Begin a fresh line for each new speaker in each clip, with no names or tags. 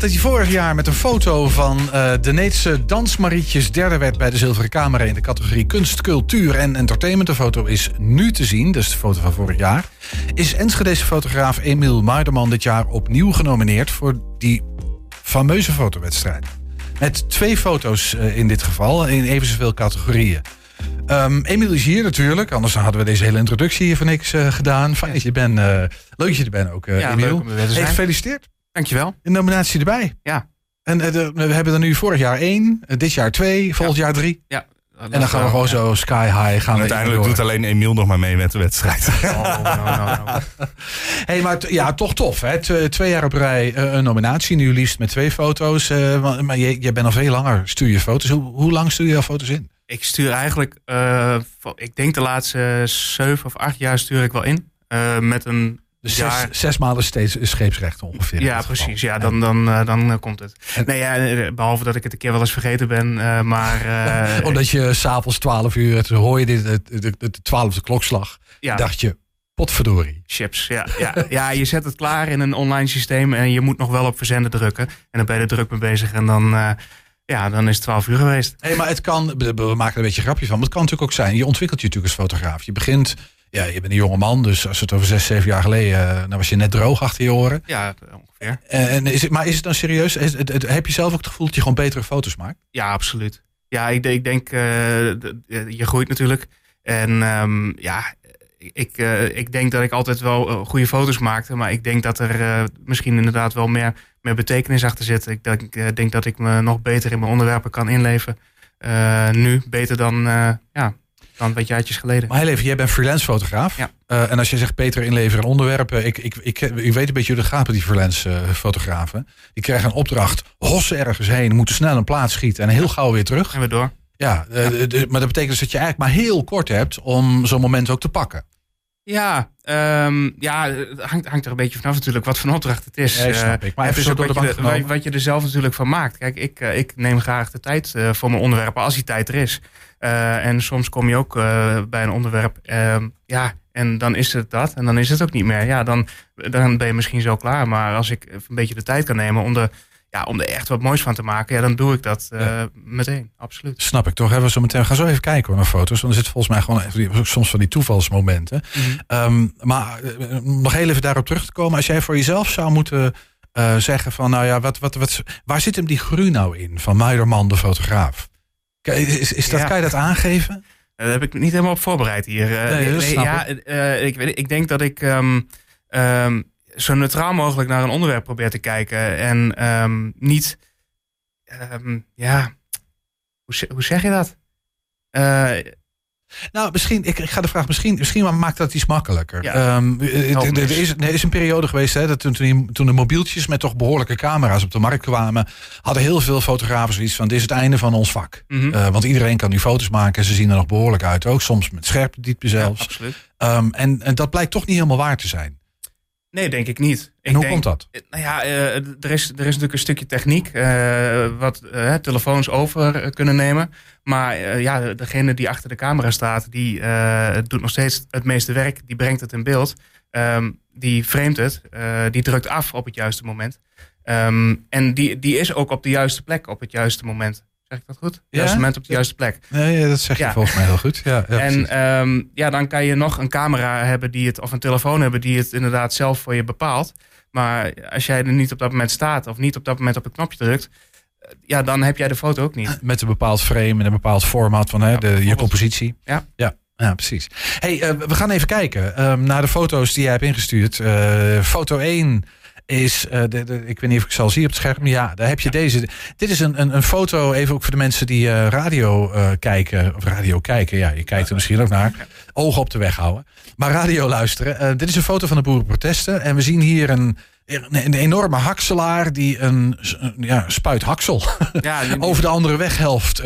dat hij vorig jaar met een foto van uh, de Needse dansmarietjes derde werd bij de Zilveren Camera in de categorie kunst, cultuur en entertainment. De foto is nu te zien, dus de foto van vorig jaar. Is Enschedese fotograaf Emiel Maarderman dit jaar opnieuw genomineerd voor die fameuze fotowedstrijd. Met twee foto's uh, in dit geval, in even zoveel categorieën. Um, Emiel is hier natuurlijk, anders hadden we deze hele introductie hier voor niks uh, gedaan. Fijn dat je bent. Leuk dat je er bent ook, ja, Emiel. Hey, gefeliciteerd.
Dankjewel.
Een nominatie erbij.
Ja.
En de, we hebben er nu vorig jaar één, dit jaar twee, volgend jaar drie.
Ja.
En dan gaan we gewoon zo sky high. Gaan
en uiteindelijk doet alleen Emiel nog maar mee met de wedstrijd.
Oh, no, no, no. hey, maar ja, toch tof. Hè? twee jaar op rij een nominatie. Nu liefst met twee foto's. Uh, maar je, je bent al veel langer. Stuur je foto's. Hoe, hoe lang stuur je al foto's in?
Ik stuur eigenlijk, uh, ik denk de laatste zeven of acht jaar stuur ik wel in. Uh, met een
dus zes, zes, maanden steeds scheepsrecht ongeveer.
Ja, precies. Ja, dan, dan, uh, dan uh, komt het. Nee, ja, behalve dat ik het een keer wel eens vergeten ben. Uh, maar,
Omdat je s'avonds 12 uur, toen hoor je dit, de, de, de, twaalfde klokslag. Ja. dacht je, potverdorie.
Chips, ja, ja. ja, je zet het klaar in een online systeem en je moet nog wel op verzenden drukken. En dan ben je er druk mee bezig en dan ja, dan is het 12 uur geweest.
Hey, maar het kan, we maken er een beetje een grapje van, maar het kan natuurlijk ook zijn. Je ontwikkelt je natuurlijk als fotograaf. Je begint, ja, je bent een jonge man, dus als het over zes, zeven jaar geleden, eh, dan was je net droog achter je oren.
Ja, ongeveer.
En is het, maar is het dan serieus? heb je zelf ook het gevoel dat je gewoon betere foto's maakt?
Ja, absoluut. Ja, ik, ik denk, uh, je groeit natuurlijk. En um, ja, ik, uh, ik denk dat ik altijd wel uh, goede foto's maakte. Maar ik denk dat er misschien inderdaad wel meer, meer betekenis achter zit. Ik denk, denk dat ik me nog beter in mijn onderwerpen kan inleven. nu, beter dan, ja, dan wat jaartjes geleden.
Maar heel even, jij bent freelance fotograaf.
Ja.
en als je zegt beter inleveren in onderwerpen. Ik, ik, ik, ik weet een beetje hoe gaat met die freelance fotografen. Die krijgen een opdracht, hossen ergens heen, moeten snel een plaats schieten en heel gauw weer terug.
En we door.
Ja, ja. maar dat betekent dus dat je eigenlijk maar heel kort hebt om zo'n moment ook te pakken.
Ja, um, ja, het hangt, hangt er een beetje vanaf natuurlijk wat voor opdracht het is.
Ja, snap ik. Maar ook
wat je, wat je er zelf natuurlijk van maakt. Kijk, ik, uh, ik neem graag de tijd uh, voor mijn onderwerpen als die tijd er is. Uh, en soms kom je ook bij een onderwerp, ehm, ja, en dan is het dat. En dan is het ook niet meer. Ja, dan, dan ben je misschien zo klaar. Maar als ik een beetje de tijd kan nemen om de ja, om er echt wat moois van te maken, ja, dan doe ik dat uh, ja. meteen. Absoluut.
Snap ik toch? Hebben we zo meteen. Gaan zo even kijken hoor, naar foto's. Want er zit volgens mij gewoon soms van die toevalsmomenten. Mm -hmm. um, maar uh, nog heel even daarop terug te komen. Als jij voor jezelf zou moeten uh, zeggen van, nou ja, wat, wat, wat, waar zit hem die groei nou in van Meiderman, de fotograaf? Is, is dat, ja. Kan je dat aangeven?
Daar heb ik niet helemaal op voorbereid hier.
nee, nee
ja, ik, weet, ik denk dat ik. Um, um, zo neutraal mogelijk naar een onderwerp probeer te kijken. En um, niet, um, ja, hoe, hoe, zeg je dat? Uh,
nou, misschien, ik, ik ga de vraag, misschien, misschien maakt dat iets makkelijker. Ja, um, er, is, er is een periode geweest hè, dat toen, toen de mobieltjes met toch behoorlijke camera's op de markt kwamen, hadden heel veel fotografen zoiets van: dit is het einde van ons vak. Mm -hmm. uh, want iedereen kan nu foto's maken en ze zien er nog behoorlijk uit ook, soms met scherpe diepte zelfs. Ja,
absoluut.
Um, en, en dat blijkt toch niet helemaal waar te zijn.
Nee, denk ik niet.
En hoe
denk,
komt dat?
Nou ja, uh, er, is, er is natuurlijk een stukje techniek uh, wat uh, telefoons over kunnen nemen. Maar ja, degene die achter de camera staat, die doet nog steeds het meeste werk. Die brengt het in beeld. Um, die framet het. die drukt af op het juiste moment. Um, en die, die is ook op de juiste plek op het juiste moment. Zeg ik dat goed? Ja? Juiste moment op de juiste plek.
Nee, dat zeg je ja. volgens mij heel goed. Ja, ja
en um, ja, dan kan je nog een camera hebben die het, of een telefoon hebben die het inderdaad zelf voor je bepaalt. Maar als jij er niet op dat moment staat of niet op dat moment op het knopje drukt, ja, dan heb jij de foto ook niet.
Met een bepaald frame en een bepaald format van hè, de, je compositie.
Ja.
ja. Ja, precies. Hey, uh, we gaan even kijken um, naar de foto's die jij hebt ingestuurd. Uh, foto 1 is, uh, de, de, ik weet niet of ik zal zien op het scherm. Ja, daar heb je ja. deze. Dit is een, een, een, foto, even ook voor de mensen die uh, radio uh, kijken. Of radio kijken, ja, je kijkt er misschien ook naar. Ogen op de weg houden. Maar radio luisteren. dit is een foto van de boerenprotesten. En we zien hier een, een, enorme hakselaar die een, ja, spuit haksel ja, die, over de andere weghelft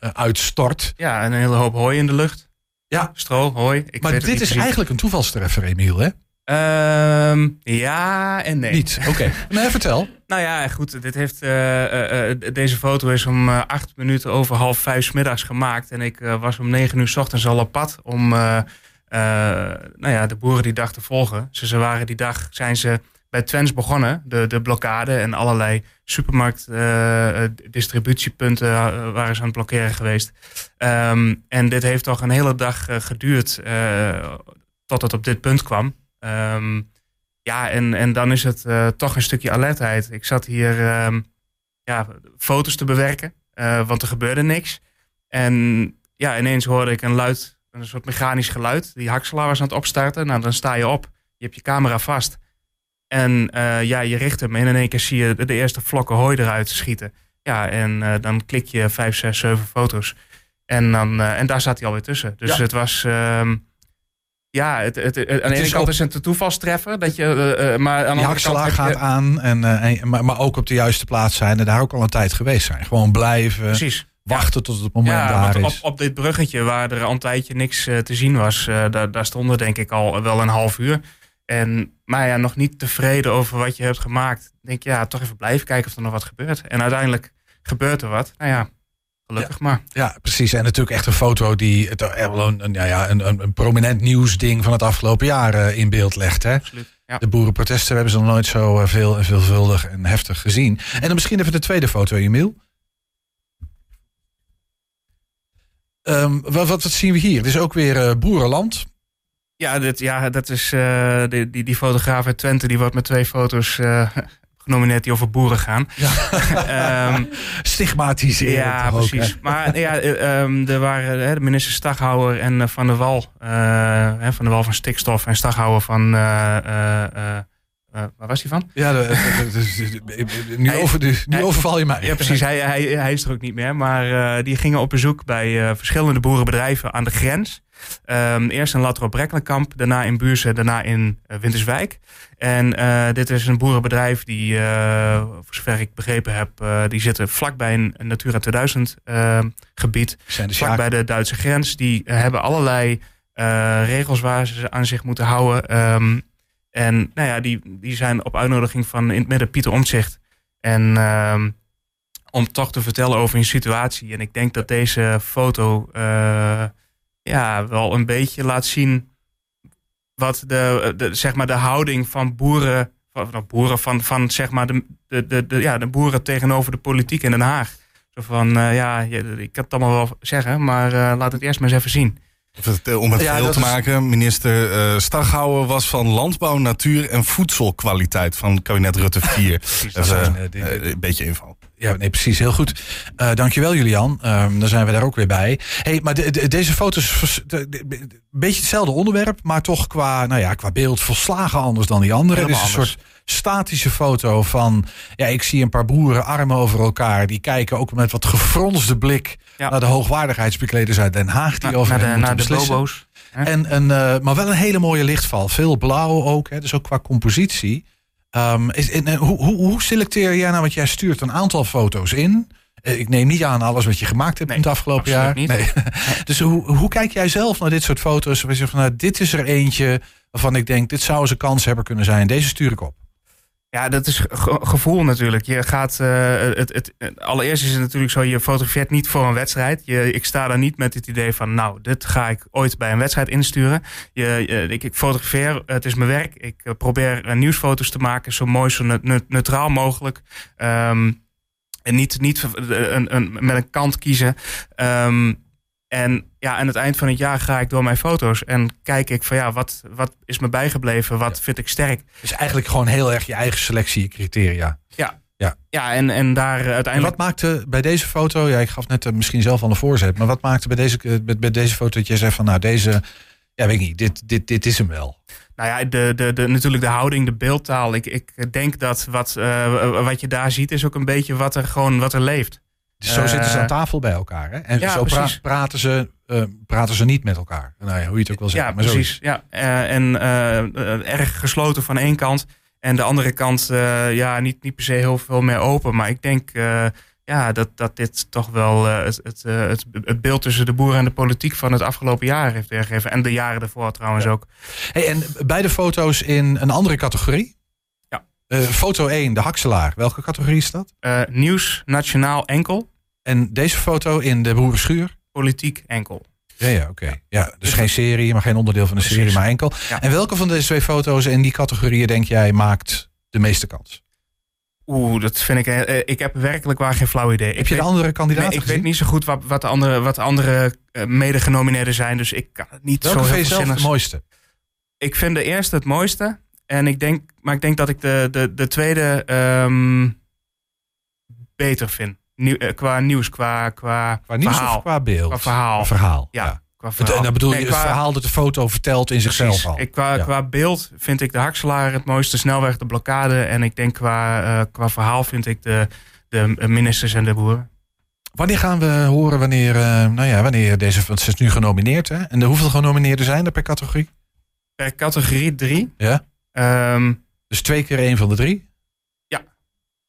uitstort.
Ja, een hele hoop hooi in de lucht.
Ja.
Stro, hooi.
Ik maar dit is eigenlijk een toevalstreffer, Emiel, hè?
Um, ja en nee.
Niet, oké. Okay. nee, vertel.
nou ja, goed. Dit heeft, uh, uh, uh, deze foto is om acht minuten over half vijf middags gemaakt. En ik was om negen uur s ochtends al op pad om nou ja, de boeren die dag te volgen. Ze, ze waren die dag, zijn ze bij Twens begonnen. De, de blokkade en allerlei supermarktdistributiepunten uh, uh, waren ze aan het blokkeren geweest. Um, en dit heeft toch een hele dag geduurd tot het op dit punt kwam. Um, ja, en, en dan is het toch een stukje alertheid. Ik zat hier um, ja, foto's te bewerken, want er gebeurde niks. En ja, ineens hoorde ik een luid, een soort mechanisch geluid. Die hakselaar was aan het opstarten. Nou, dan sta je op. Je hebt je camera vast. En uh, ja, je richt hem en in één keer zie je de eerste vlokken hooi eruit schieten. Ja, en dan klik je vijf, zes, zeven foto's. En, dan, en daar zat hij alweer tussen. Dus ja. het was... ja, het, het, het, aan de ene kant op... is het een toevalstreffer. Dat je, maar aan de
andere kant gaat je... aan. En, en, maar, maar ook op de juiste plaats zijn. En daar ook al een tijd geweest zijn. Gewoon blijven.
Precies
wachten ja. tot het moment ja, daar is.
Op, op dit bruggetje waar er al een tijdje niks uh, te zien was, daar, daar stonden denk ik al wel een half uur. En, maar ja, nog niet tevreden over wat je hebt gemaakt. Denk ja, toch even blijven kijken of er nog wat gebeurt. En uiteindelijk gebeurt er wat. Nou ja, gelukkig
ja.
maar.
Ja, precies. En natuurlijk echt een foto die het een, een, ja, een, een, een prominent nieuwsding van het afgelopen jaar uh, in beeld legt. Hè?
Absoluut. Ja.
De boerenprotesten hebben ze nog nooit zo veel en veelvuldig en heftig gezien. En dan misschien even de tweede foto, Emiel. Um, wat, wat, wat, zien we hier? Het is ook weer uh, boerenland.
Ja, dit, ja, dat is die, die, die fotograaf uit Twente. Die wordt met twee foto's genomineerd die over boeren gaan.
Ja. um, Stigmatiseren.
Ja, precies. Ook, maar ja, um, er waren de minister Staghouwer en Van der Wal. Van der Wal van stikstof en Staghouwer van... Uh, waar was hij van?
Ja, nu, over, nu hij, overval je mij.
Ja, precies. Hij, hij, hij is er ook niet meer. Maar uh, die gingen op bezoek bij uh, verschillende boerenbedrijven aan de grens. Um, eerst in Latro Brekkenkamp, daarna in Buurse, daarna in Winterswijk. En dit is een boerenbedrijf die, voor zover ik begrepen heb, die zitten vlakbij een Natura 2000 gebied.
Dus
vlakbij de Duitse grens. Die hebben allerlei regels waar ze aan zich moeten houden. Um, en nou ja, die, die zijn op uitnodiging van in het midden Pieter Omtzigt. En uh, om toch te vertellen over hun situatie. En ik denk dat deze foto uh, ja, wel een beetje laat zien wat de, de, zeg maar de houding van boeren, van, boeren van, van zeg maar de, de, de, de, ja, de boeren tegenover de politiek in Den Haag. Zo van, uh, ja, ik kan het allemaal wel zeggen, maar uh, laat het eerst maar eens even zien.
Om het ja, te is... maken, minister uh, Staghouwer was van Landbouw, Natuur en Voedselkwaliteit van kabinet Rutte 4.
precies,
dat is uh, uh, een beetje inval.
Ja, nee, precies. Heel goed. Uh, dankjewel, Julian. Um, dan zijn we daar ook weer bij. hey, maar de, de, deze foto's, een beetje hetzelfde onderwerp, maar toch qua, nou ja, qua beeld volslagen anders dan die andere. Het is een soort statische foto van, ja, ik zie een paar boeren armen over elkaar. Die kijken ook met wat gefronste blik
Ja.
naar de hoogwaardigheidsbekleders uit Den Haag. Die
Na-
over
naar de, naar de
beslissen.
bobo's. hè?
En een, eh, maar wel een hele mooie lichtval. Veel blauw ook, hè, dus ook qua compositie. Ehm, is, en, en hoe, hoe, hoe selecteer jij nou, want jij stuurt een aantal foto's in. Eh, Ik neem niet aan alles wat je gemaakt hebt
Nee,
in het afgelopen jaar.
niet.
Nee. dus hoe, hoe kijk jij zelf naar dit soort foto's? Waar je zegt van, nou, dit is er eentje waarvan ik denk, dit zou eens een kans hebben kunnen zijn. Deze stuur ik op.
Ja, dat is ge- gevoel natuurlijk. Je gaat, eh, het, het, allereerst is het natuurlijk zo, je fotografeert niet voor een wedstrijd. Je, ik sta daar niet met het idee van, nou, dit ga ik ooit bij een wedstrijd insturen. Je, je- ik, ik fotografeer, het is mijn werk. Ik eh, probeer eh, nieuwsfoto's te maken, zo mooi, zo ne- ne- neutraal mogelijk. Ehm, en niet, niet een, een, met een kant kiezen. Ehm, en ja, aan het eind van het jaar ga ik door mijn foto's en kijk ik van ja, wat, wat is me bijgebleven? Wat vind ik sterk?
Dus eigenlijk gewoon heel erg je eigen selectie, je criteria.
Ja, en, en daar eh,
En
uiteindelijk.
wat maakte bij deze foto, ja, ik gaf net eh, misschien zelf al een voorzet, maar wat maakte bij deze, eh, bij, bij deze foto dat je zegt van, nou, deze, ja, weet ik niet, dit, dit, dit is hem wel.
Nou ja, de, de, de, natuurlijk de houding, de beeldtaal. Ik, ik denk dat wat, wat je daar ziet is ook een beetje wat er gewoon wat er leeft.
Dus zo zitten ze aan tafel bij elkaar. Hè? En
ja,
zo pra- praten, ze, eh, praten ze niet met elkaar. Nou ja, hoe je het ook wil zeggen.
Ja,
maar
precies. Ja. Eh, en eh, erg gesloten van één kant. En de andere kant, ja, niet, niet per se heel veel meer open. Maar ik denk ja, dat, dat dit toch wel het, het, het, het beeld tussen de boeren en de politiek van het afgelopen jaar heeft weergegeven. En de jaren ervoor trouwens ook.
Hey, en beide foto's in een andere categorie?
Ja.
Foto 1, de hakselaar. Welke categorie is dat?
Nieuws, nationaal enkel.
En deze foto in de boerenschuur?
Politiek enkel.
Ja, ja, oké. Ja, dus geen serie, maar geen onderdeel van de
Precies.
serie, maar enkel.
Ja.
En welke van deze twee foto's in die categorieën denk jij maakt de meeste kans?
Oeh, dat vind ik. eh, ik heb werkelijk waar geen flauw idee.
Heb
ik
je de andere kandidaten
nee, ik
gezien?
weet niet zo goed wat, wat de andere, wat de andere eh, mede-genomineerden zijn. Dus ik kan het niet
Welke
zo
vind
heel
je zelf het mooiste?
Ik vind de eerste het mooiste. En ik denk, maar ik denk dat ik de, de, de tweede ehm, beter vind. Nieuw, eh, qua nieuws, qua, qua,
Qua nieuws
verhaal.
of qua beeld?
Qua verhaal.
Qua verhaal,
Ja, qua verhaal.
En dan bedoel je het verhaal dat de foto vertelt in zichzelf al.
Ik, qua,
Ja.
qua beeld vind ik de Hakselaar het mooiste, snelweg de blokkade. En ik denk qua, eh, qua verhaal vind ik de, de ministers en de boeren.
Wanneer gaan we horen wanneer, eh, nou ja, wanneer deze, want ze is nu genomineerd hè? En de, hoeveel genomineerden zijn er per categorie?
Per categorie drie.
Ja.
Ehm,
Dus twee keer één van de drie.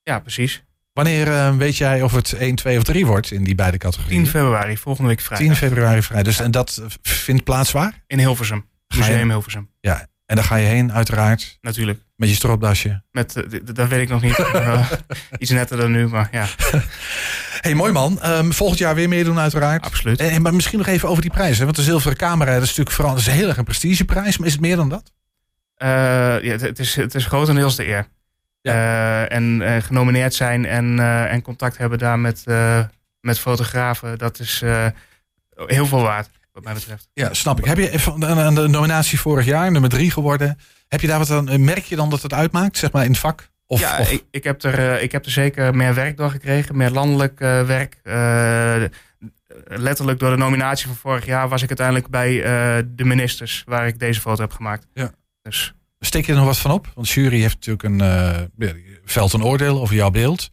ja, precies.
Wanneer eh, weet jij of het 1, 2 of 3 wordt in die beide
10
categorieën?
februari, volgende week
10
vrijdag.
februari vrij. Dus en dat vindt plaats waar?
In Hilversum. Museum Hilversum,
Ja. En daar ga je heen, uiteraard.
natuurlijk.
Met je stropdasje.
Met, eh, dat weet ik nog niet. Eh, iets netter dan nu, maar ja,
hey, mooi man. Ehm, volgend jaar weer meedoen, uiteraard.
absoluut.
En, maar misschien nog even over die prijzen. Want de zilveren camera, dat is natuurlijk vooral dat is heel erg een prestigeprijs. Maar is het meer dan dat?
Eh, ja, het, het is, het is grotendeels de eer. Eh, en eh, genomineerd zijn en, eh, en contact hebben daar met, met fotografen, dat is heel veel waard, wat mij betreft.
Ja, snap ik. Heb je aan de nominatie vorig jaar, nummer drie geworden. Heb je daar wat aan? Merk je dan dat het uitmaakt, zeg maar in het vak? Of,
ja,
of-
Ik, ik, heb er, ik heb er zeker meer werk door gekregen, meer landelijk werk. Letterlijk door de nominatie van vorig jaar was ik uiteindelijk bij de ministers waar ik deze foto heb gemaakt.
Ja.
Dus
steek je er nog wat van op? Want de jury heeft natuurlijk een eh veld een oordeel over jouw beeld.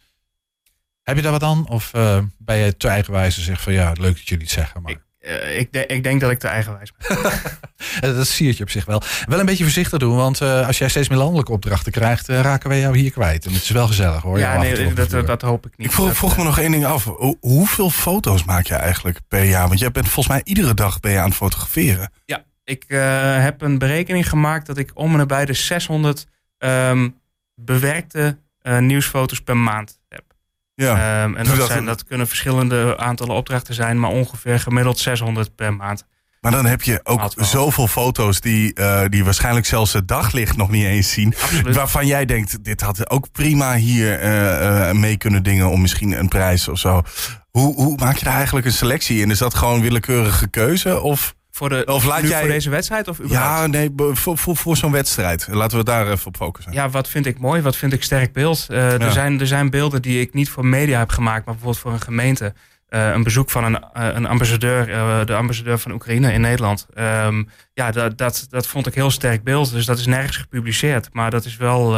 Heb je daar wat aan? Of eh, ben je te eigenwijze zeg van ja, leuk dat jullie het zeggen. Maar
eh, ik, de- ik denk dat ik te eigenwijs ben.
Dat siert je op zich wel. Wel een beetje voorzichtig doen, want eh, als jij steeds meer landelijke opdrachten krijgt, raken wij jou hier kwijt. En het is wel gezellig hoor.
ja,
en
nee, dat, dat hoop ik niet.
Ik vroeg, me nog één ding af. Hoe- hoeveel foto's maak je eigenlijk per jaar? Want jij bent volgens mij iedere dag ben je aan het fotograferen.
Ja, ik eh, heb een berekening gemaakt dat ik om en nabij de 600 ehm, bewerkte eh, nieuwsfoto's per maand heb.
Ja.
Ehm, en dat,
dat
zijn, dat kunnen verschillende aantallen opdrachten zijn, maar ongeveer gemiddeld 600 per maand.
Maar dan heb je ook zoveel foto's die, eh, die waarschijnlijk zelfs het daglicht nog niet eens zien.
Absoluut.
Waarvan jij denkt, dit had ook prima hier mee kunnen dingen om misschien een prijs of zo. Hoe, hoe maak je daar eigenlijk een selectie in? Is dat gewoon willekeurige keuze? Of,
Voor, de,
Of laat jij-
voor deze wedstrijd of überhaupt?
ja, nee, voor, voor, voor zo'n wedstrijd. Laten we daar even op focussen.
Ja, wat vind ik mooi? Wat vind ik sterk beeld? Eh,
Ja.
er, zijn, er zijn beelden die ik niet voor media heb gemaakt, maar bijvoorbeeld voor een gemeente. Eh, een bezoek van een, eh, een ambassadeur, de ambassadeur van Oekraïne in Nederland. Ehm, ja, dat, dat, dat vond ik heel sterk beeld. Dus dat is nergens gepubliceerd. Maar dat is wel,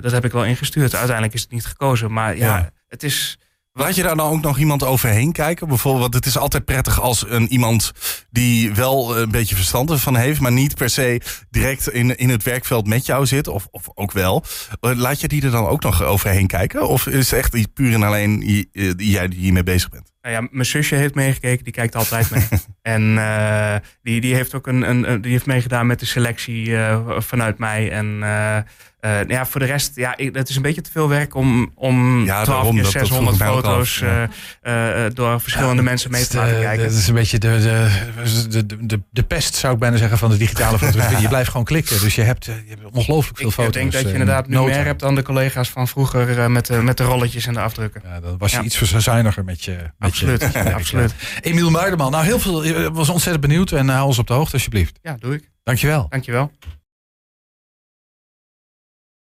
dat heb ik wel ingestuurd. Uiteindelijk is het niet gekozen. Maar ja,
Ja.
het is.
Laat je daar dan ook nog iemand overheen kijken? Bijvoorbeeld, want het is altijd prettig als een iemand die wel een beetje verstand ervan heeft, maar niet per se direct in, in het werkveld met jou zit, of, of ook wel. Eh, Laat je die er dan ook nog overheen kijken? Of is het echt puur en alleen eh, jij die hiermee bezig bent?
Nou ja, mijn zusje heeft meegekeken, die kijkt altijd mee. en eh, die, die heeft ook een, een, die heeft meegedaan met de selectie eh, vanuit mij. En eh, eh, ja, voor de rest, ja, ik- het is een beetje te veel werk om, om
Ja,
12
daarom,
keer
dat- dat
600
vroeg ik mij ook
foto's
af, ja.
eh, eh, door verschillende mensen mee te laten kijken.
Het is een beetje de, de, de, de, de, pest, zou ik bijna zeggen, van de digitale fotografie. Je blijft gewoon klikken. Dus je hebt, je hebt ongelooflijk veel
ik
foto's.
denk dat je inderdaad nu meer hebt dan de collega's van vroeger met, de, met de rolletjes en de afdrukken.
Ja, dan was je iets verzuiniger met je. Met
Absoluut,
Je,
absoluut.
Emiel Muiderman, nou heel veel. Ik was ontzettend benieuwd en hou ons op de hoogte alsjeblieft.
Ja, doe ik.
Dankjewel.
Dankjewel.